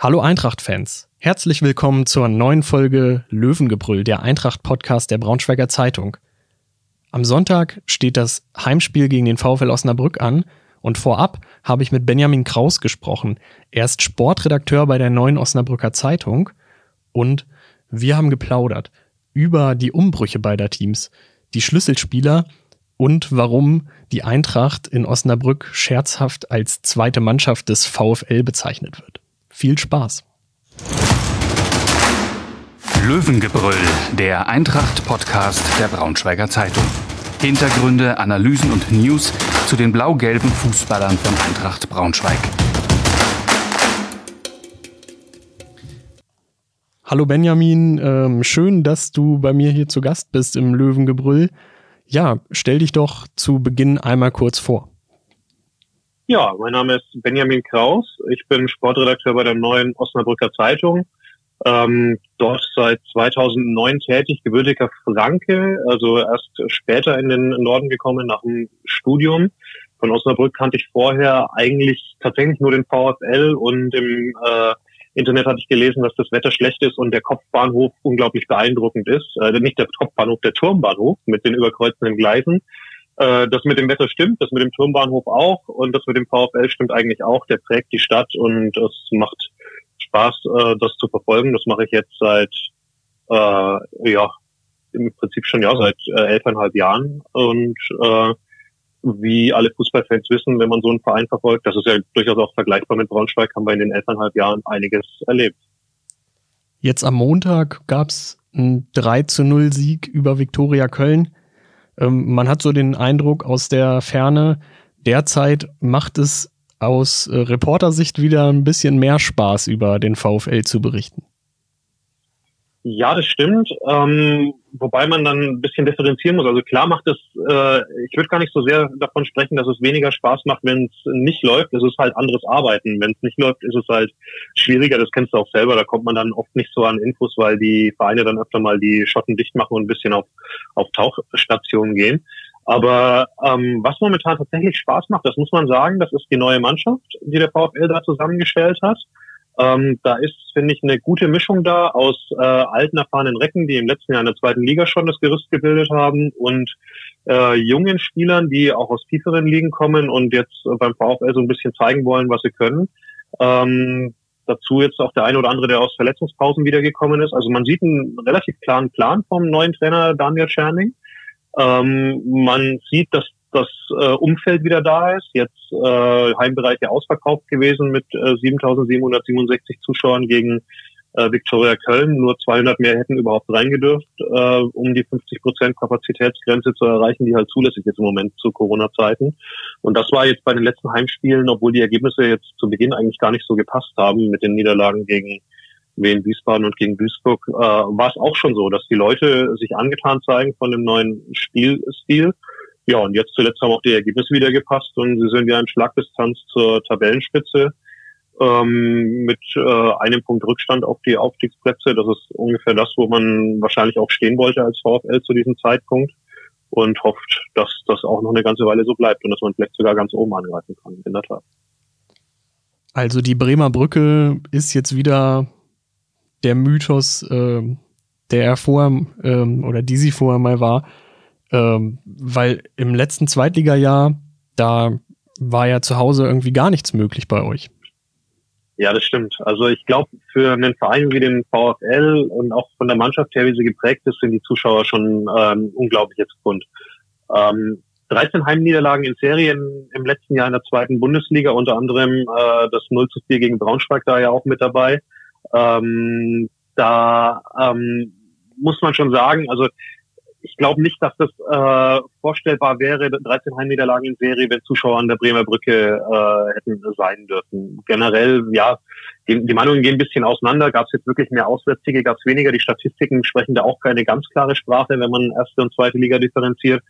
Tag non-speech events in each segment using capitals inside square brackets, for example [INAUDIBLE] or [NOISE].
Hallo Eintracht-Fans. Herzlich willkommen zur neuen Folge Löwengebrüll, der Eintracht-Podcast der Braunschweiger Zeitung. Am Sonntag steht das Heimspiel gegen den VfL Osnabrück an und vorab habe ich mit Benjamin Kraus gesprochen. Er ist Sportredakteur bei der neuen Osnabrücker Zeitung und wir haben geplaudert über die Umbrüche beider Teams, die Schlüsselspieler und warum die Eintracht in Osnabrück scherzhaft als zweite Mannschaft des VfL bezeichnet wird. Viel Spaß. Löwengebrüll, der Eintracht-Podcast der Braunschweiger Zeitung. Hintergründe, Analysen und News zu den blau-gelben Fußballern von Eintracht Braunschweig. Hallo Benjamin, ähm, schön, dass du bei mir hier zu Gast bist im Löwengebrüll. Ja, stell dich doch zu Beginn einmal kurz vor. Ja, mein Name ist Benjamin Kraus. Ich bin Sportredakteur bei der neuen Osnabrücker Zeitung. Ähm, dort seit 2009 tätig, gebürtiger Franke, also erst später in den Norden gekommen nach dem Studium. Von Osnabrück kannte ich vorher eigentlich tatsächlich nur den VfL und im äh, Internet hatte ich gelesen, dass das Wetter schlecht ist und der Kopfbahnhof unglaublich beeindruckend ist. Äh, nicht der Kopfbahnhof, der Turmbahnhof mit den überkreuzenden Gleisen. Äh, das mit dem Wetter stimmt, das mit dem Turmbahnhof auch und das mit dem VfL stimmt eigentlich auch. Der prägt die Stadt und es macht Spaß, äh, das zu verfolgen. Das mache ich jetzt seit äh, ja im Prinzip schon ja seit äh, elfeinhalb Jahren und äh, wie alle Fußballfans wissen, wenn man so einen Verein verfolgt, das ist ja durchaus auch vergleichbar mit Braunschweig, haben wir in den elfeinhalb Jahren einiges erlebt. Jetzt am Montag gab es einen 3 zu 0 Sieg über Viktoria Köln. Ähm, man hat so den Eindruck aus der Ferne, derzeit macht es aus äh, Reportersicht wieder ein bisschen mehr Spaß über den VfL zu berichten. Ja, das stimmt. Ähm, wobei man dann ein bisschen differenzieren muss. Also klar macht es, äh, ich würde gar nicht so sehr davon sprechen, dass es weniger Spaß macht, wenn es nicht läuft. Es ist halt anderes Arbeiten. Wenn es nicht läuft, ist es halt schwieriger. Das kennst du auch selber. Da kommt man dann oft nicht so an Infos, weil die Vereine dann öfter mal die Schotten dicht machen und ein bisschen auf, auf Tauchstationen gehen. Aber ähm, was momentan tatsächlich Spaß macht, das muss man sagen, das ist die neue Mannschaft, die der VfL da zusammengestellt hat. Ähm, da ist, finde ich, eine gute Mischung da aus äh, alten, erfahrenen Recken, die im letzten Jahr in der zweiten Liga schon das Gerüst gebildet haben und äh, jungen Spielern, die auch aus tieferen Ligen kommen und jetzt beim VfL so ein bisschen zeigen wollen, was sie können. Ähm, dazu jetzt auch der eine oder andere, der aus Verletzungspausen wiedergekommen ist. Also man sieht einen relativ klaren Plan vom neuen Trainer Daniel Scherning. Ähm, man sieht, dass das äh, Umfeld wieder da ist. Jetzt äh, Heimbereich ja ausverkauft gewesen mit äh, 7.767 Zuschauern gegen äh, Viktoria Köln. Nur 200 mehr hätten überhaupt reingedürft, äh, um die 50 Prozent Kapazitätsgrenze zu erreichen, die halt zulässig ist im Moment zu Corona-Zeiten. Und das war jetzt bei den letzten Heimspielen, obwohl die Ergebnisse jetzt zu Beginn eigentlich gar nicht so gepasst haben mit den Niederlagen gegen Wien Wiesbaden und gegen Duisburg, äh, war es auch schon so, dass die Leute sich angetan zeigen von dem neuen Spielstil ja, und jetzt zuletzt haben auch die Ergebnisse wieder gepasst und sie sind ja in Schlagdistanz zur Tabellenspitze ähm, mit äh, einem Punkt Rückstand auf die Aufstiegsplätze. Das ist ungefähr das, wo man wahrscheinlich auch stehen wollte als VfL zu diesem Zeitpunkt und hofft, dass das auch noch eine ganze Weile so bleibt und dass man vielleicht sogar ganz oben angreifen kann, in der Tat. Also die Bremer Brücke ist jetzt wieder der Mythos, äh, der er vorher ähm, oder die sie vorher mal war, ähm, weil im letzten Zweitligajahr, da war ja zu Hause irgendwie gar nichts möglich bei euch. Ja, das stimmt. Also ich glaube, für einen Verein wie den VfL und auch von der Mannschaft her, wie sie geprägt ist, sind die Zuschauer schon ähm, unglaubliches Grund. Ähm, 13 Heimniederlagen in Serien im letzten Jahr in der zweiten Bundesliga, unter anderem äh, das 0 zu 4 gegen Braunschweig da ja auch mit dabei. Ähm, da ähm, muss man schon sagen, also glaube nicht, dass das äh, vorstellbar wäre, 13 Heimniederlagen in Serie, wenn Zuschauer an der Bremer Brücke äh, hätten sein dürfen. Generell, ja, die, die Meinungen gehen ein bisschen auseinander. Gab es jetzt wirklich mehr Auswärtssiege, gab es weniger. Die Statistiken sprechen da auch keine ganz klare Sprache, wenn man erste und zweite Liga differenziert.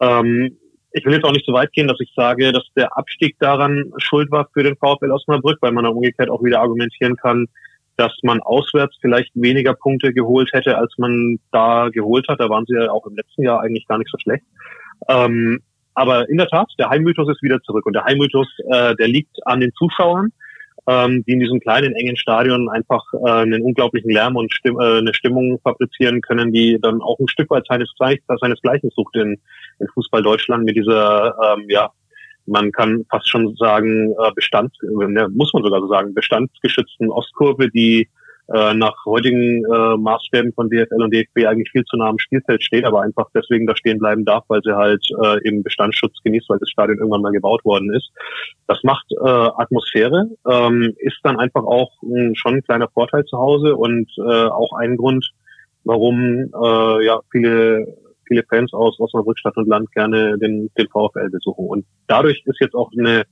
Ähm, ich will jetzt auch nicht so weit gehen, dass ich sage, dass der Abstieg daran schuld war für den VfL Osnabrück, weil man dann umgekehrt auch wieder argumentieren kann, dass man auswärts vielleicht weniger Punkte geholt hätte, als man da geholt hat. Da waren sie ja auch im letzten Jahr eigentlich gar nicht so schlecht. Ähm, aber in der Tat, der Heimmythos ist wieder zurück. Und der Heimmythos, äh, der liegt an den Zuschauern. ähm, die in diesem kleinen, engen Stadion einfach äh, einen unglaublichen Lärm und Stimm äh, eine Stimmung fabrizieren können, die dann auch ein Stück weit seines, seinesgleichen sucht in, in Fußball Deutschland mit dieser, ähm, ja, man kann fast schon sagen, äh, Bestand, äh, muss man sogar so sagen, bestandsgeschützten Ostkurve, die äh, nach heutigen äh, Maßstäben von DFL und DFB eigentlich viel zu nah am Spielfeld steht, aber einfach deswegen da stehen bleiben darf, weil sie halt äh, eben Bestandsschutz genießt, weil das Stadion irgendwann mal gebaut worden ist. Das macht äh, Atmosphäre, ähm, ist dann einfach auch ein, schon ein kleiner Vorteil zu Hause und äh, auch ein Grund, warum äh, ja viele viele Fans aus Osnabrück Stadt und Land gerne den, den VfL besuchen. Und dadurch ist jetzt auch eine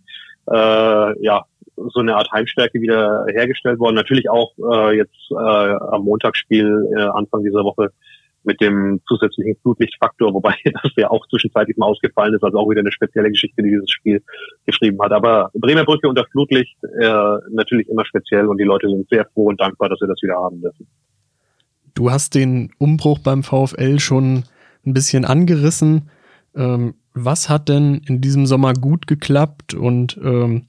äh, ja so eine Art Heimstärke wieder hergestellt worden. Natürlich auch äh, jetzt äh, am Montagsspiel äh, Anfang dieser Woche mit dem zusätzlichen Flutlichtfaktor, [LAUGHS] wobei das ja auch zwischenzeitlich mal ausgefallen ist, also auch wieder eine spezielle Geschichte, die dieses Spiel geschrieben hat. Aber Bremer Brücke unter Flutlicht äh, natürlich immer speziell und die Leute sind sehr froh und dankbar, dass wir das wieder haben dürfen. Du hast den Umbruch beim VfL schon ein bisschen angerissen. Ähm, was hat denn in diesem Sommer gut geklappt und ähm,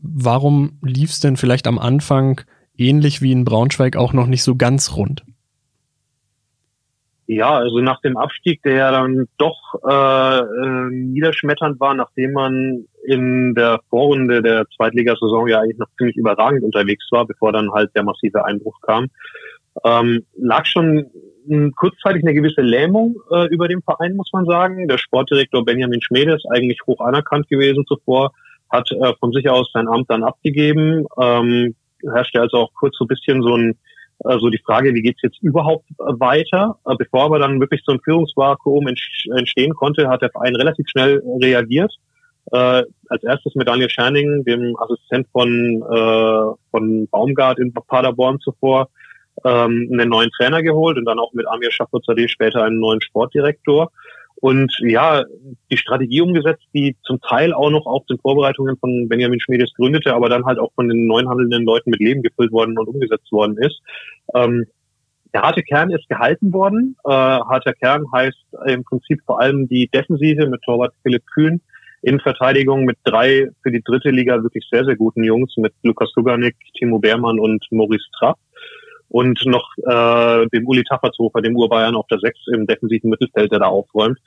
warum lief es denn vielleicht am Anfang ähnlich wie in Braunschweig auch noch nicht so ganz rund? Ja, also nach dem Abstieg, der ja dann doch äh, äh, niederschmetternd war, nachdem man in der Vorrunde der Zweitligasaison ja eigentlich noch ziemlich überragend unterwegs war, bevor dann halt der massive Einbruch kam, ähm, lag schon kurzzeitig eine gewisse Lähmung äh, über dem Verein, muss man sagen. Der Sportdirektor Benjamin Schmedes, eigentlich hoch anerkannt gewesen zuvor, hat äh, von sich aus sein Amt dann abgegeben. Ähm, herrschte also auch kurz so ein bisschen so ein äh, so die Frage, wie geht's jetzt überhaupt weiter? Äh, bevor aber dann wirklich so ein Führungsvakuum entstehen konnte, hat der Verein relativ schnell reagiert. Äh, als erstes mit Daniel Scherning, dem Assistent von, äh, von Baumgart in Paderborn zuvor, ähm, einen neuen Trainer geholt und dann auch mit Amir Schafuzadeh später einen neuen Sportdirektor. Und ja, die Strategie umgesetzt, die zum Teil auch noch auf den Vorbereitungen von Benjamin Schmiedes gründete, aber dann halt auch von den neuen handelnden Leuten mit Leben gefüllt worden und umgesetzt worden ist. Ähm, der harte Kern ist gehalten worden. Äh, harter Kern heißt im Prinzip vor allem die Defensive mit Torwart Philipp Kühn, in Verteidigung mit drei für die dritte Liga wirklich sehr, sehr guten Jungs mit Lukas Suganik, Timo Beermann und Maurice Trapp und noch äh, dem Uli Taffertshofer, dem Urbayern auf der 6 im defensiven Mittelfeld, der da aufräumt.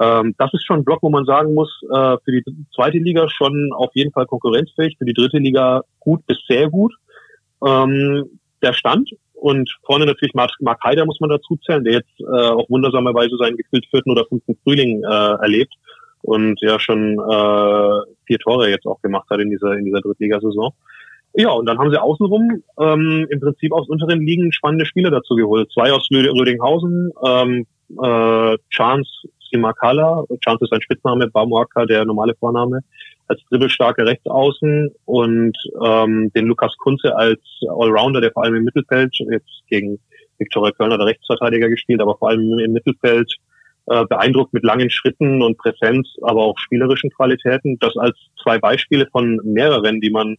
Ähm, das ist schon ein Block, wo man sagen muss, äh, für die zweite Liga schon auf jeden Fall konkurrenzfähig, für die dritte Liga gut bis sehr gut. Ähm, der Stand und vorne natürlich Mark, Mark Heider muss man dazu zählen, der jetzt äh, auf wundersame Weise seinen gefühlt vierten oder fünften Frühling äh, erlebt und ja schon äh, vier Tore jetzt auch gemacht hat in dieser in dieser Drittligasaison. Ja, und dann haben sie außenrum ähm, im Prinzip aus unteren Ligen spannende Spieler dazu geholt. Zwei aus Rödinghausen, ähm, äh, Chance Simakala, Chance ist ein Spitzname, Bamuaka der normale Vorname, als dribbelstarke Rechtsaußen und ähm, den Lukas Kunze als Allrounder, der vor allem im Mittelfeld, jetzt gegen Viktoria Kölner der Rechtsverteidiger gespielt, aber vor allem im Mittelfeld äh, beeindruckt mit langen Schritten und Präsenz, aber auch spielerischen Qualitäten. Das als zwei Beispiele von mehreren, die man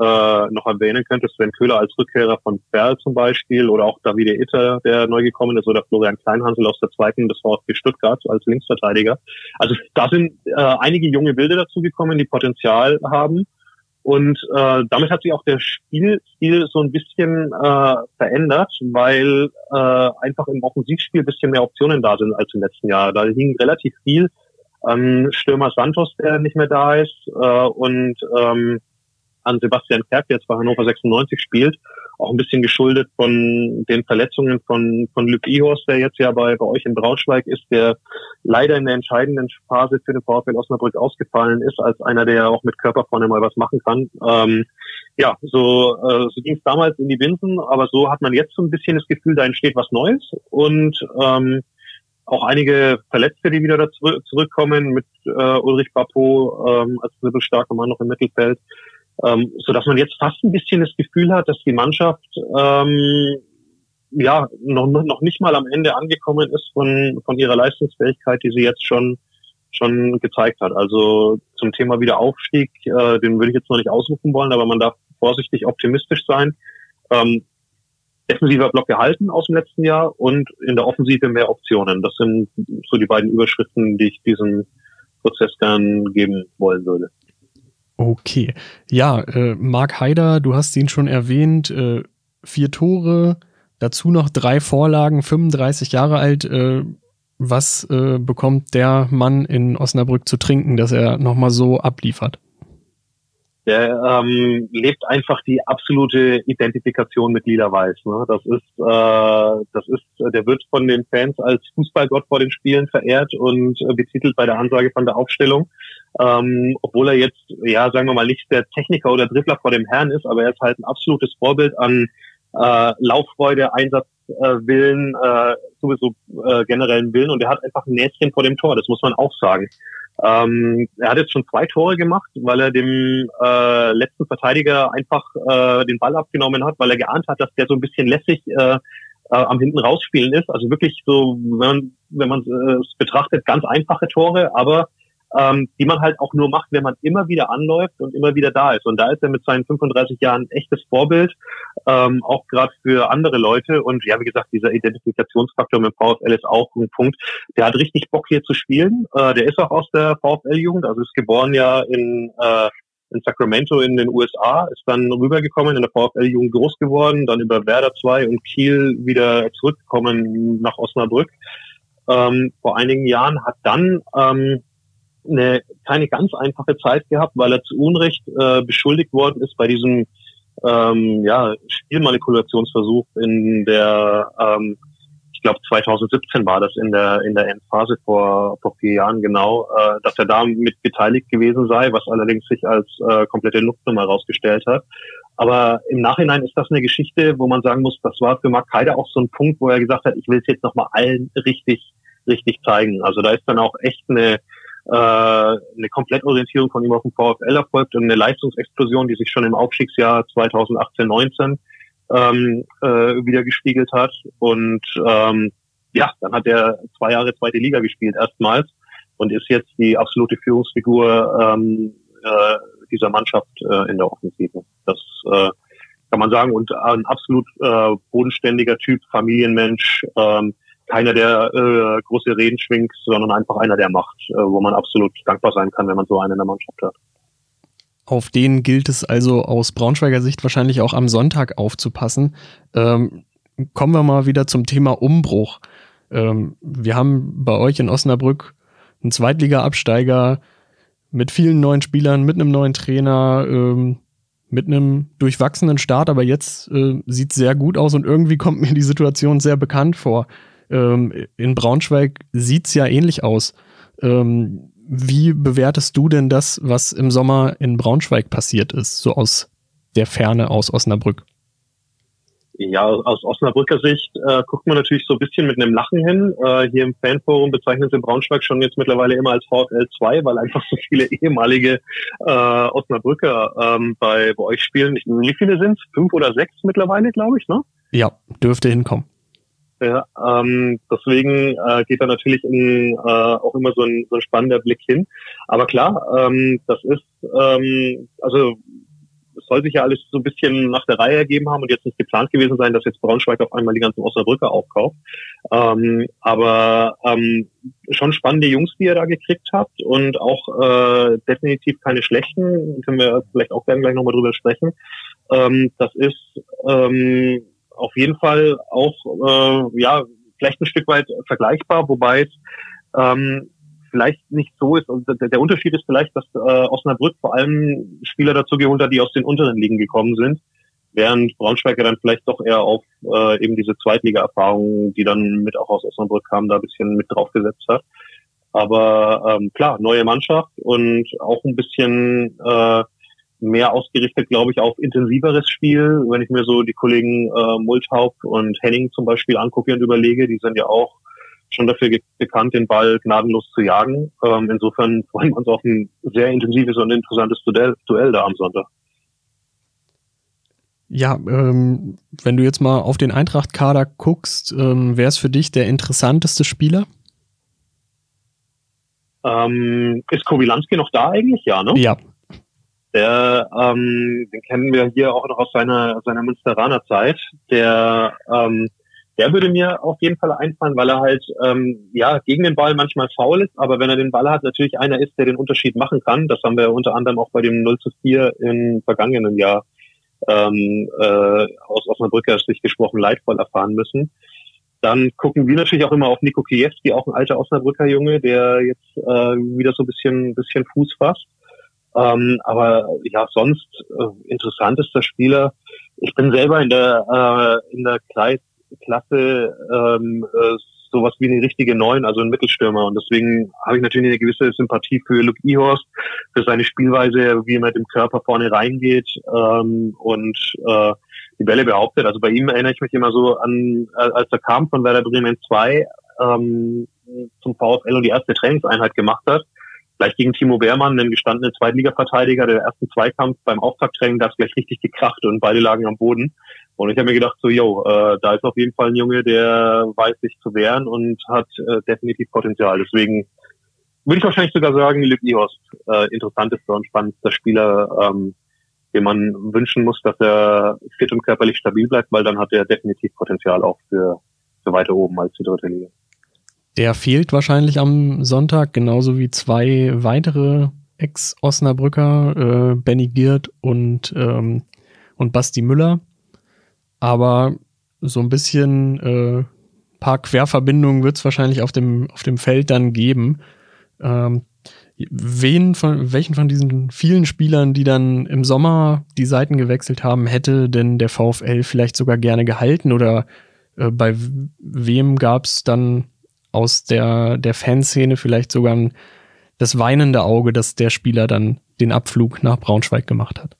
äh, noch erwähnen könnte, Sven Köhler als Rückkehrer von Ferl zum Beispiel oder auch Davide Itter, der neu gekommen ist, oder Florian Kleinhansel aus der zweiten des VfB Stuttgart als Linksverteidiger. Also da sind äh, einige junge Bilder dazugekommen, die Potenzial haben. Und äh, damit hat sich auch der Spielstil so ein bisschen äh, verändert, weil äh, einfach im Offensivspiel bisschen mehr Optionen da sind als im letzten Jahr. Da hing relativ viel an Stürmer Santos, der nicht mehr da ist, äh, und ähm, an Sebastian Kerk, der jetzt bei Hannover 96 spielt, auch ein bisschen geschuldet von den Verletzungen von, von Luc Ihorst, der jetzt ja bei, bei euch in Braunschweig ist, der leider in der entscheidenden Phase für den VfL Osnabrück ausgefallen ist, als einer, der auch mit Körper vorne mal was machen kann. Ähm, ja, so, äh, so ging es damals in die Binsen, aber so hat man jetzt so ein bisschen das Gefühl, da entsteht was Neues und ähm, auch einige Verletzte, die wieder da zurückkommen, mit äh, Ulrich Bapo ähm, als mittelstarker Mann noch im Mittelfeld ähm, so dass man jetzt fast ein bisschen das Gefühl hat, dass die Mannschaft ähm, ja noch, noch nicht mal am Ende angekommen ist von, von ihrer Leistungsfähigkeit, die sie jetzt schon schon gezeigt hat. Also zum Thema Wiederaufstieg, äh, den würde ich jetzt noch nicht ausrufen wollen, aber man darf vorsichtig optimistisch sein. Ähm, defensiver Block gehalten aus dem letzten Jahr und in der Offensive mehr Optionen. Das sind so die beiden Überschriften, die ich diesem Prozess gern geben wollen würde. Okay. Ja, äh, Marc Haider, du hast ihn schon erwähnt, äh, vier Tore, dazu noch drei Vorlagen, 35 Jahre alt. Äh, was äh, bekommt der Mann in Osnabrück zu trinken, dass er nochmal so abliefert? der ähm, lebt einfach die absolute Identifikation mit Lila-Weiß. Ne? Das ist, äh, das ist, der wird von den Fans als Fußballgott vor den Spielen verehrt und äh, betitelt bei der Ansage von der Aufstellung. Ähm, obwohl er jetzt, ja, sagen wir mal, nicht der Techniker oder Dribbler vor dem Herrn ist, aber er ist halt ein absolutes Vorbild an äh, Lauffreude, Einsatzwillen, äh, äh, sowieso äh, generellen Willen und er hat einfach ein Näschen vor dem Tor, das muss man auch sagen. Ähm, er hat jetzt schon zwei Tore gemacht, weil er dem äh, letzten Verteidiger einfach äh, den Ball abgenommen hat, weil er geahnt hat, dass der so ein bisschen lässig äh, äh, am hinten rausspielen ist. Also wirklich so, wenn man wenn man äh, es betrachtet, ganz einfache Tore, aber ähm, die man halt auch nur macht, wenn man immer wieder anläuft und immer wieder da ist. Und da ist er mit seinen 35 Jahren ein echtes Vorbild, ähm, auch gerade für andere Leute. Und ja, wie gesagt, dieser Identifikationsfaktor mit VfL ist auch ein Punkt. Der hat richtig Bock hier zu spielen. Äh, der ist auch aus der VfL-Jugend, also ist geboren ja in äh, in Sacramento in den USA, ist dann rübergekommen, in der VfL-Jugend groß geworden, dann über Werder 2 und Kiel wieder zurückgekommen nach Osnabrück ähm, vor einigen Jahren, hat dann ähm, eine keine ganz einfache Zeit gehabt, weil er zu Unrecht äh, beschuldigt worden ist bei diesem ähm, ja, Spielmanipulationsversuch in der, ähm, ich glaube 2017 war das in der in der Endphase vor vor vier Jahren genau, äh, dass er da mit beteiligt gewesen sei, was allerdings sich als äh, komplette Luftnummer herausgestellt hat. Aber im Nachhinein ist das eine Geschichte, wo man sagen muss, das war für Mark Heider auch so ein Punkt, wo er gesagt hat, ich will es jetzt nochmal allen richtig, richtig zeigen. Also da ist dann auch echt eine, äh, eine Komplettorientierung von ihm auf dem VfL erfolgt und eine Leistungsexplosion, die sich schon im Aufstiegsjahr 2018-19 ähm, äh, wieder gespiegelt hat. Und ähm, ja, dann hat er zwei Jahre zweite Liga gespielt erstmals und ist jetzt die absolute Führungsfigur ähm, äh, dieser Mannschaft äh, in der Offensive. Das äh, kann man sagen. Und ein absolut äh, bodenständiger Typ, Familienmensch, ähm, keiner, der äh, große Reden schwingt, sondern einfach einer, der macht, äh, wo man absolut dankbar sein kann, wenn man so einen in der Mannschaft hat. Auf den gilt es also aus Braunschweiger Sicht wahrscheinlich auch am Sonntag aufzupassen. Ähm, kommen wir mal wieder zum Thema Umbruch. Ähm, wir haben bei euch in Osnabrück einen Zweitliga-Absteiger mit vielen neuen Spielern, mit einem neuen Trainer, ähm, mit einem durchwachsenen Start, aber jetzt äh, sieht sehr gut aus und irgendwie kommt mir die Situation sehr bekannt vor. Ähm, in Braunschweig sieht's ja ähnlich aus. Ähm, wie bewertest du denn das, was im Sommer in Braunschweig passiert ist, so aus der Ferne aus Osnabrück? Ja, aus Osnabrücker Sicht äh, guckt man natürlich so ein bisschen mit einem Lachen hin. Äh, hier im Fanforum bezeichnen sie Braunschweig schon jetzt mittlerweile immer als VfL 2, weil einfach so viele ehemalige äh, Osnabrücker ähm, bei, bei euch spielen. Wie viele sind es? Fünf oder sechs mittlerweile, glaube ich, ne? Ja, dürfte hinkommen. Ja, ähm, deswegen äh, geht da natürlich in, äh, auch immer so ein, so ein spannender Blick hin. Aber klar, ähm, das ist, ähm, also es soll sich ja alles so ein bisschen nach der Reihe ergeben haben und jetzt nicht geplant gewesen sein, dass jetzt Braunschweig auf einmal die ganzen Osnabrücker aufkauft. Ähm, aber ähm, schon spannende Jungs, die ihr da gekriegt habt und auch äh, definitiv keine schlechten, können wir vielleicht auch gerne gleich nochmal drüber sprechen. Ähm, das ist ähm, auf jeden Fall auch äh, ja vielleicht ein Stück weit vergleichbar, wobei es ähm, vielleicht nicht so ist. Und der, der Unterschied ist vielleicht, dass äh, Osnabrück vor allem Spieler dazu geholt hat, die aus den unteren Ligen gekommen sind, während Braunschweig ja dann vielleicht doch eher auf äh, eben diese Zweitliga-Erfahrungen, die dann mit auch aus Osnabrück kamen, da ein bisschen mit draufgesetzt hat. Aber ähm, klar, neue Mannschaft und auch ein bisschen äh, mehr ausgerichtet, glaube ich, auf intensiveres Spiel. Wenn ich mir so die Kollegen äh, Multhaupt und Henning zum Beispiel angucke und überlege, die sind ja auch schon dafür bekannt, den Ball gnadenlos zu jagen. Ähm, insofern freuen wir uns auf ein sehr intensives und interessantes Duell, Duell da am Sonntag. Ja, ähm, wenn du jetzt mal auf den Eintracht-Kader guckst, ähm, wer ist für dich der interessanteste Spieler? Ähm, ist Kowilanski noch da eigentlich? Ja, ne? Ja, der, ähm, den kennen wir hier auch noch aus seiner, seiner Münsteraner Zeit. Der ähm, der würde mir auf jeden Fall einfallen, weil er halt ähm, ja gegen den Ball manchmal faul ist, aber wenn er den Ball hat, natürlich einer ist, der den Unterschied machen kann. Das haben wir unter anderem auch bei dem 0 zu 4 im vergangenen Jahr ähm, äh, aus Osnabrücker Sicht gesprochen leidvoll erfahren müssen. Dann gucken wir natürlich auch immer auf Nico Kiewski, auch ein alter Osnabrücker Junge, der jetzt äh, wieder so ein bisschen, bisschen Fuß fasst. Ähm, aber ja, sonst äh, interessantester Spieler. Ich bin selber in der äh, in der Kreis Klasse ähm, äh, sowas wie eine richtige Neun, also ein Mittelstürmer. Und deswegen habe ich natürlich eine gewisse Sympathie für Luke Ihorst, für seine Spielweise, wie er mit dem Körper vorne reingeht ähm, und äh, die Bälle behauptet. Also bei ihm erinnere ich mich immer so an, als er kam von Werder Bremen 2 ähm, zum VfL und die erste Trainingseinheit gemacht hat. Gleich gegen Timo Wehrmann, einen gestandenen Zweitliga-Verteidiger, der ersten Zweikampf beim Auftakttraining, da ist gleich richtig gekracht und beide lagen am Boden. Und ich habe mir gedacht, so, yo, äh, da ist auf jeden Fall ein Junge, der weiß sich zu wehren und hat äh, definitiv Potenzial. Deswegen würde ich wahrscheinlich sogar sagen, Lüb Ihorst, äh, interessantester und spannendster Spieler, ähm, dem man wünschen muss, dass er fit und körperlich stabil bleibt, weil dann hat er definitiv Potenzial auch für, für weiter oben als die dritte Liga. Der fehlt wahrscheinlich am Sonntag, genauso wie zwei weitere Ex-Osnabrücker, äh, Benny Giert und, ähm, und Basti Müller. Aber so ein bisschen äh, paar Querverbindungen wird es wahrscheinlich auf dem, auf dem Feld dann geben. Ähm, wen von, welchen von diesen vielen Spielern, die dann im Sommer die Seiten gewechselt haben, hätte denn der VfL vielleicht sogar gerne gehalten oder äh, bei wem gab es dann aus der, der Fanszene vielleicht sogar ein, das weinende Auge, dass der Spieler dann den Abflug nach Braunschweig gemacht hat?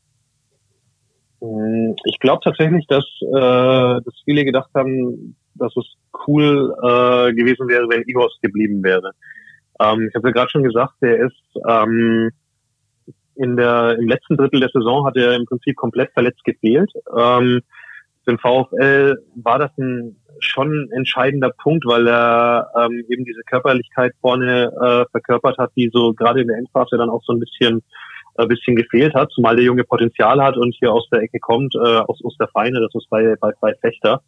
Hm, ich glaube tatsächlich, dass, äh, dass viele gedacht haben, dass es cool äh, gewesen wäre, wenn Igos geblieben wäre. Ähm, ich habe ja gerade schon gesagt, der ist ähm, in der im letzten Drittel der Saison hat er im Prinzip komplett verletzt gefehlt. Ähm, für den VfL war das ein schon entscheidender Punkt, weil er ähm, eben diese Körperlichkeit vorne äh, verkörpert hat, die so gerade in der Endphase dann auch so ein bisschen ein bisschen gefehlt hat, zumal der Junge Potenzial hat und hier aus der Ecke kommt, äh, aus Osterfeine, das ist bei, bei, bei Fechter.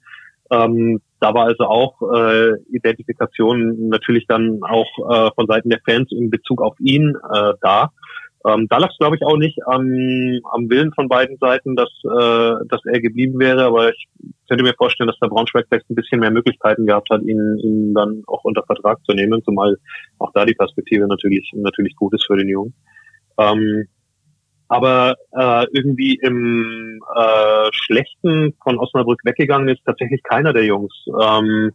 Ähm, da war also auch äh, Identifikation natürlich dann auch äh, von Seiten der Fans in Bezug auf ihn äh, da. Ähm, da lag es, glaube ich, auch nicht am, am Willen von beiden Seiten, dass, äh, dass er geblieben wäre, aber ich könnte mir vorstellen, dass der Braunschweig vielleicht ein bisschen mehr Möglichkeiten gehabt hat, ihn, ihn dann auch unter Vertrag zu nehmen, zumal auch da die Perspektive natürlich, natürlich gut ist für den Jungen. Ähm, aber äh, irgendwie im äh, Schlechten von Osnabrück weggegangen ist tatsächlich keiner der Jungs. Ähm,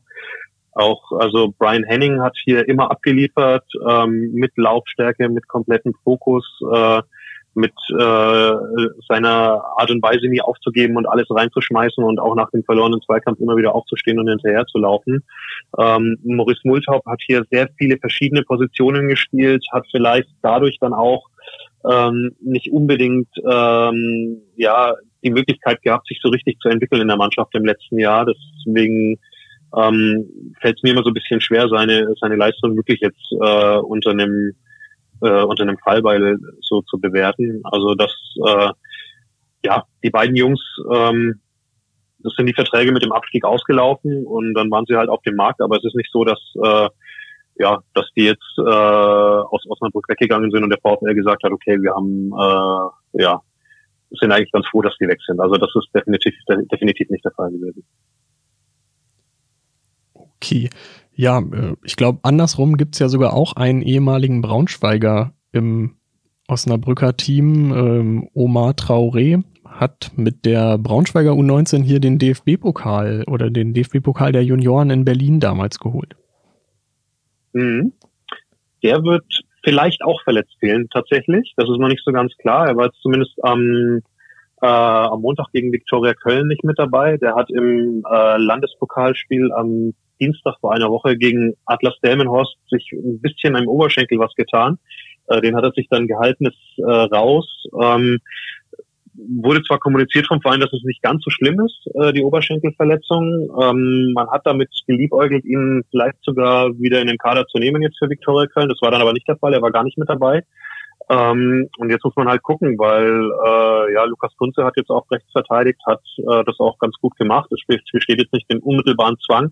auch also Brian Henning hat hier immer abgeliefert ähm, mit Laufstärke, mit komplettem Fokus, äh, mit äh, seiner Art und Weise nie aufzugeben und alles reinzuschmeißen und auch nach dem verlorenen Zweikampf immer wieder aufzustehen und hinterher zu laufen. Ähm, Maurice Multhaup hat hier sehr viele verschiedene Positionen gespielt, hat vielleicht dadurch dann auch ähm, nicht unbedingt ähm, ja die Möglichkeit gehabt, sich so richtig zu entwickeln in der Mannschaft im letzten Jahr. Deswegen ähm, fällt es mir immer so ein bisschen schwer, seine seine Leistung wirklich jetzt äh, unter einem äh, unter einem Fallbeil so zu bewerten. Also das äh, ja die beiden Jungs ähm, das sind die Verträge mit dem Abstieg ausgelaufen und dann waren sie halt auf dem Markt, aber es ist nicht so, dass äh, ja, dass die jetzt äh, aus Osnabrück weggegangen sind und der VfL gesagt hat, okay, wir haben äh, ja sind eigentlich ganz froh, dass die weg sind. Also das ist definitiv definitiv nicht der Fall gewesen. Okay. Ja, äh, ich glaube, andersrum gibt's ja sogar auch einen ehemaligen Braunschweiger im Osnabrücker Team, ähm, Omar Traoré, hat mit der Braunschweiger U19 hier den DFB-Pokal oder den DFB-Pokal der Junioren in Berlin damals geholt. Mhm. Der wird vielleicht auch verletzt fehlen, tatsächlich. Das ist noch nicht so ganz klar. Er war jetzt zumindest am, äh, am Montag gegen Viktoria Köln nicht mit dabei. Der hat im äh, Landespokalspiel am Dienstag vor einer Woche gegen Atlas Delmenhorst sich ein bisschen im Oberschenkel was getan. Äh, den hat er sich dann gehalten, ist äh, raus. Ähm, wurde zwar kommuniziert vom Verein, dass es nicht ganz so schlimm ist, äh, die Oberschenkelverletzung. Ähm, man hat damit geliebäugelt, ihn vielleicht sogar wieder in den Kader zu nehmen jetzt für Viktoria Köln. Das war dann aber nicht der Fall. Er war gar nicht mit dabei. Ähm, und jetzt muss man halt gucken, weil äh, ja Lukas Kunze hat jetzt auch rechts verteidigt, hat äh, das auch ganz gut gemacht. Es besteht jetzt nicht den unmittelbaren Zwang,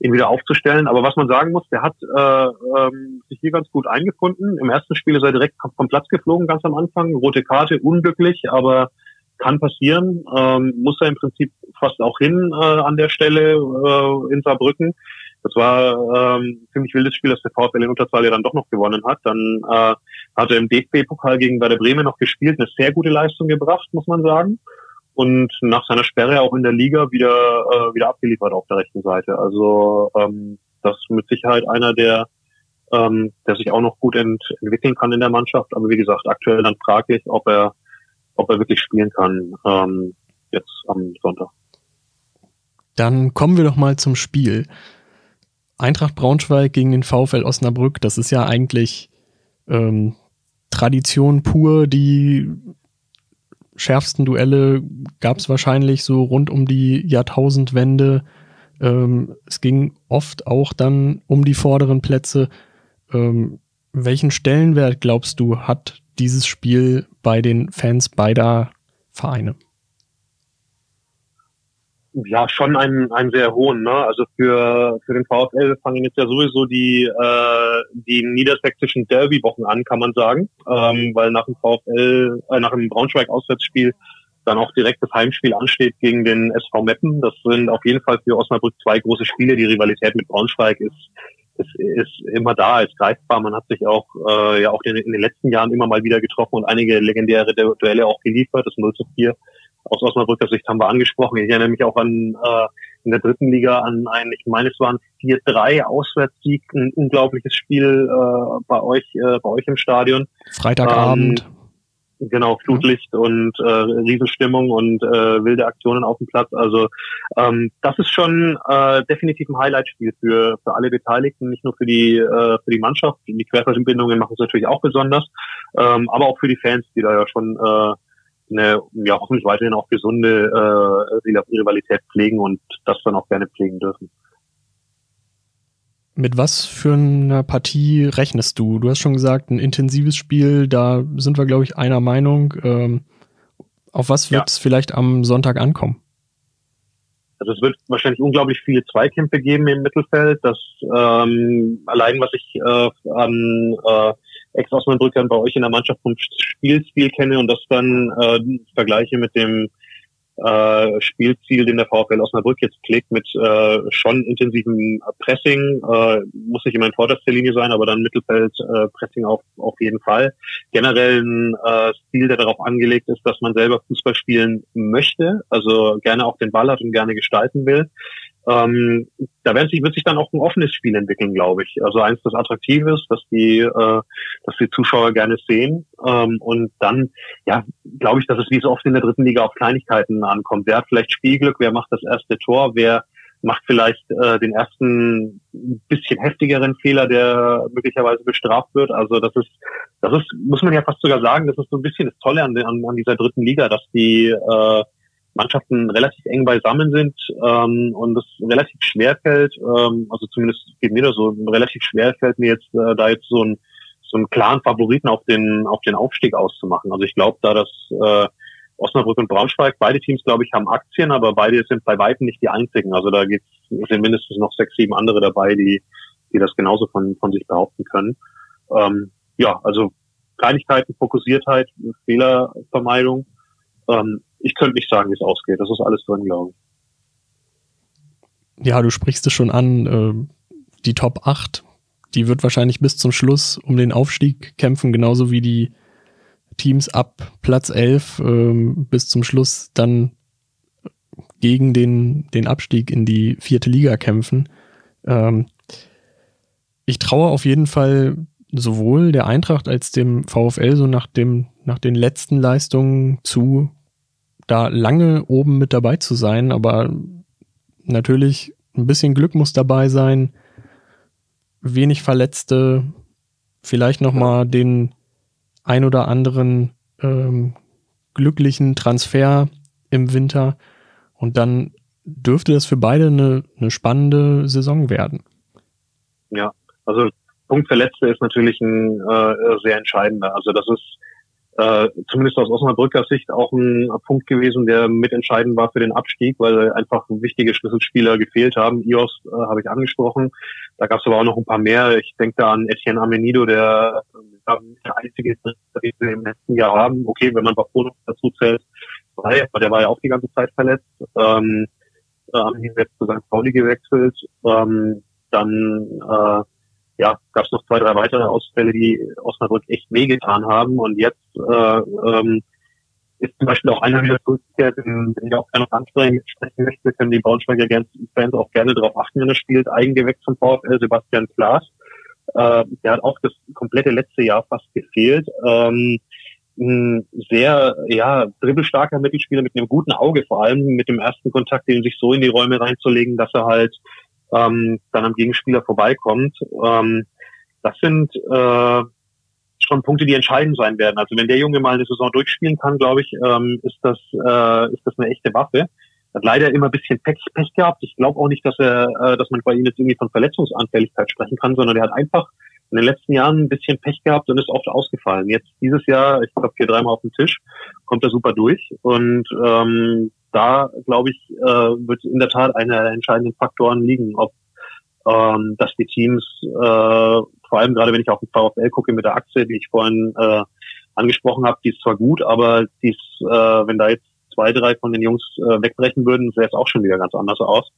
ihn wieder aufzustellen. Aber was man sagen muss, der hat äh, ähm, sich hier ganz gut eingefunden. Im ersten Spiel ist er direkt vom Platz geflogen, ganz am Anfang. Rote Karte, unglücklich, aber kann passieren. Ähm, muss er im Prinzip fast auch hin äh, an der Stelle äh, in Saarbrücken. Das war ähm, ziemlich wildes Spiel, das der VfL in Unterzahl ja dann doch noch gewonnen hat. Dann äh, hat er im DFB-Pokal gegen Werder Bremen noch gespielt, eine sehr gute Leistung gebracht, muss man sagen. Und nach seiner Sperre auch in der Liga wieder, äh, wieder abgeliefert auf der rechten Seite. Also ähm, das ist mit Sicherheit einer, der, ähm, der sich auch noch gut ent entwickeln kann in der Mannschaft. Aber wie gesagt, aktuell dann fraglich, ob er, ob er wirklich spielen kann ähm, jetzt am Sonntag. Dann kommen wir doch mal zum Spiel. Eintracht Braunschweig gegen den VfL Osnabrück, das ist ja eigentlich ähm, Tradition pur. Die schärfsten Duelle gab es wahrscheinlich so rund um die Jahrtausendwende. Ähm, es ging oft auch dann um die vorderen Plätze. Ähm, welchen Stellenwert glaubst du hat dieses Spiel bei den Fans beider Vereine? Ja schon einen, einen sehr hohen. Ne? Also für, für den VfL fangen jetzt ja sowieso die, äh, die niedersächsischen Derby-Wochen an, kann man sagen, ähm, weil nach dem VfL, äh, nach dem Braunschweig-Auswärtsspiel dann auch direkt das Heimspiel ansteht gegen den SV Meppen. Das sind auf jeden Fall für Osnabrück zwei große Spiele. Die Rivalität mit Braunschweig ist, ist, ist immer da, ist greifbar. Man hat sich auch äh, ja auch in, den letzten Jahren immer mal wieder getroffen und einige legendäre Duelle auch geliefert. Das 0 zu 4 aus Osnabrücker Sicht haben wir angesprochen. Ich erinnere mich auch an äh, in der dritten Liga an ein, ich meine, es waren 4-3 Auswärtssieg, ein unglaubliches Spiel äh, bei euch, äh, bei euch im Stadion. Freitagabend. Ähm, Genau, Flutlicht ja. und äh, Riesenstimmung und äh, wilde Aktionen auf dem Platz. Also ähm, das ist schon äh, definitiv ein Highlight-Spiel für, für alle Beteiligten, nicht nur für die äh, für die Mannschaft. Die Querverbindungen machen es natürlich auch besonders, ähm, aber auch für die Fans, die da ja schon äh, eine ja hoffentlich weiterhin auch gesunde äh, Rivalität pflegen und das dann auch gerne pflegen dürfen. Mit was für einer Partie rechnest du? Du hast schon gesagt, ein intensives Spiel, da sind wir, glaube ich, einer Meinung. Ähm, auf was wird es ja. vielleicht am Sonntag ankommen? Also es wird wahrscheinlich unglaublich viele Zweikämpfe geben im Mittelfeld. Das ähm, allein, was ich äh, an äh, Ex-Osnabrückern bei euch in der Mannschaft vom Spielstil kenne und das dann äh, vergleiche mit dem äh, Spielziel, den der VfL Osnabrück jetzt pflegt, mit äh, schon intensivem Pressing, äh, muss nicht immer in vorderster Linie sein, aber dann Mittelfeld äh, Pressing auf, auf jeden Fall. Generell ein äh, Stil, der darauf angelegt ist, dass man selber Fußball spielen möchte, also gerne auch den Ball hat und gerne gestalten will. Ähm, da wird sich, wird sich dann auch ein offenes Spiel entwickeln, glaube ich. Also eins, das attraktiv ist, dass die, äh, dass die Zuschauer gerne sehen. Ähm, und dann, ja, glaube ich, dass es wie so oft in der dritten Liga auf Kleinigkeiten ankommt. Wer hat vielleicht Spielglück? Wer macht das erste Tor? Wer macht vielleicht äh, den ersten bisschen heftigeren Fehler, der möglicherweise bestraft wird. Also das ist, das ist, muss man ja fast sogar sagen, das ist so ein bisschen das Tolle an, an, an dieser dritten Liga, dass die äh, Mannschaften relativ eng beisammen sind ähm, und es relativ schwer fällt, ähm, also zumindest geht mir das so, relativ schwer fällt mir jetzt äh, da jetzt so ein so einen klaren Favoriten auf den auf den Aufstieg auszumachen. Also ich glaube, da das äh, Osnabrück und Braunschweig, beide Teams, glaube ich, haben Aktien, aber beide sind bei weitem nicht die einzigen. Also da gibt's, sind mindestens noch sechs, sieben andere dabei, die, die das genauso von, von sich behaupten können. Ähm, ja, also Kleinigkeiten, Fokussiertheit, Fehlervermeidung. Ähm, ich könnte nicht sagen, wie es ausgeht. Das ist alles drin, glaube ich. Ja, du sprichst es schon an. Äh, die Top 8, die wird wahrscheinlich bis zum Schluss um den Aufstieg kämpfen, genauso wie die Teams ab Platz 11 ähm, bis zum Schluss dann gegen den, den Abstieg in die vierte Liga kämpfen. Ähm, ich traue auf jeden Fall sowohl der Eintracht als dem VfL so nach dem, nach den letzten Leistungen zu, da lange oben mit dabei zu sein, aber natürlich ein bisschen Glück muss dabei sein, wenig Verletzte, vielleicht nochmal den ein oder anderen ähm, glücklichen Transfer im Winter und dann dürfte das für beide eine, eine spannende Saison werden. Ja, also Punkt Verletzte ist natürlich ein äh, sehr entscheidender. Also das ist äh, zumindest aus Osnabrücker Sicht auch ein Punkt gewesen, der mitentscheidend war für den Abstieg, weil einfach wichtige Schlüsselspieler gefehlt haben. IOS äh, habe ich angesprochen. Da gab es aber auch noch ein paar mehr. Ich denke da an Etienne Amenido, der, der einzige ist, den wir im letzten Jahr haben. Okay, wenn man Bafono dazu zählt, aber der war ja auch die ganze Zeit verletzt. Ähm, äh, Amenido jetzt zu St. Pauli gewechselt. Ähm, dann äh, ja, gab es noch zwei, drei weitere Ausfälle, die Osnabrück echt wehgetan haben. Und jetzt äh, ähm, ist zum Beispiel auch einer wieder zurückgekehrt, den, ich auch gerne noch ansprechen möchte, können die Braunschweiger Fans auch gerne darauf achten, wenn er spielt. Eigengewächs zum VfL, Sebastian Klaas. Äh, der hat auch das komplette letzte Jahr fast gefehlt. Ähm, ein sehr ja dribbelstarker Mittelspieler mit einem guten Auge, vor allem mit dem ersten Kontakt, den sich so in die Räume reinzulegen, dass er halt ähm, dann am Gegenspieler vorbeikommt. Ähm, das sind äh, schon Punkte, die entscheidend sein werden. Also wenn der Junge mal eine Saison durchspielen kann, glaube ich, ähm, ist das äh, ist das eine echte Waffe. Hat leider immer ein bisschen Pech, Pech gehabt. Ich glaube auch nicht, dass er, äh, dass man bei ihm jetzt irgendwie von Verletzungsanfälligkeit sprechen kann, sondern er hat einfach in den letzten Jahren ein bisschen Pech gehabt und ist oft ausgefallen. Jetzt dieses Jahr, ich glaube hier dreimal auf den Tisch, kommt er super durch und ähm, da, glaube ich, äh, wird in der Tat einer der entscheidenden Faktoren liegen, ob ähm, dass die Teams, äh, vor allem gerade wenn ich auf den VfL gucke mit der Aktie, die ich vorhin äh, angesprochen habe, die ist zwar gut, aber die ist, äh, wenn da jetzt zwei, drei von den Jungs äh, wegbrechen würden, sähe es auch schon wieder ganz anders aus.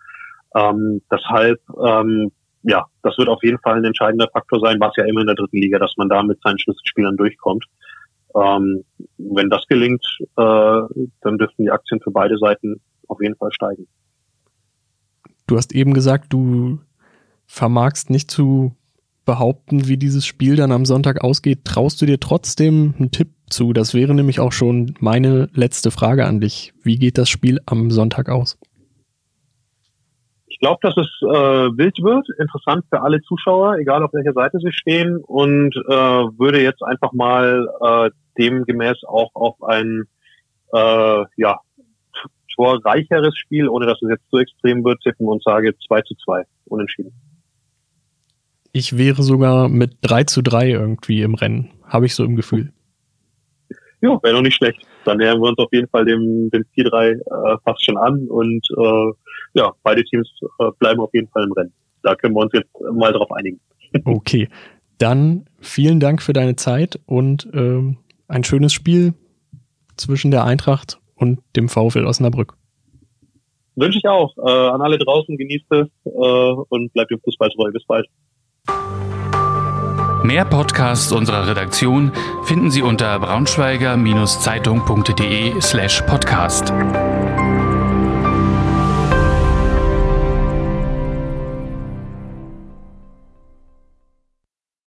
Ähm, deshalb, ähm, ja, das wird auf jeden Fall ein entscheidender Faktor sein, was ja immer in der dritten Liga, dass man da mit seinen Schlüsselspielern durchkommt. Ähm, wenn das gelingt, äh, dann dürften die Aktien für beide Seiten auf jeden Fall steigen. Du hast eben gesagt, du vermagst nicht zu behaupten, wie dieses Spiel dann am Sonntag ausgeht. Traust du dir trotzdem einen Tipp zu? Das wäre nämlich auch schon meine letzte Frage an dich. Wie geht das Spiel am Sonntag aus? Ich glaube, dass es äh, wild wird, interessant für alle Zuschauer, egal auf welcher Seite sie stehen, und äh, würde jetzt einfach mal äh, demgemäß auch auf ein äh, ja, torreicheres Spiel, ohne dass es jetzt zu extrem wird, tippen und sage 2 zu 2 unentschieden. Ich wäre sogar mit 3 zu 3 irgendwie im Rennen, habe ich so im Gefühl. Ja, wäre noch nicht schlecht. Dann nähern wir uns auf jeden Fall dem, dem 4-3 äh, fast schon an und äh, ja, beide Teams äh, bleiben auf jeden Fall im Rennen. Da können wir uns jetzt mal drauf einigen. [LAUGHS] okay, dann vielen Dank für deine Zeit und ähm, ein schönes Spiel zwischen der Eintracht und dem VfL Osnabrück. Wünsche ich auch. Äh, an alle draußen, genießt es äh, und bleibt dem Fußball treu. Bis bald. Mehr Podcasts unserer Redaktion finden Sie unter braunschweiger-zeitung.de slash podcast.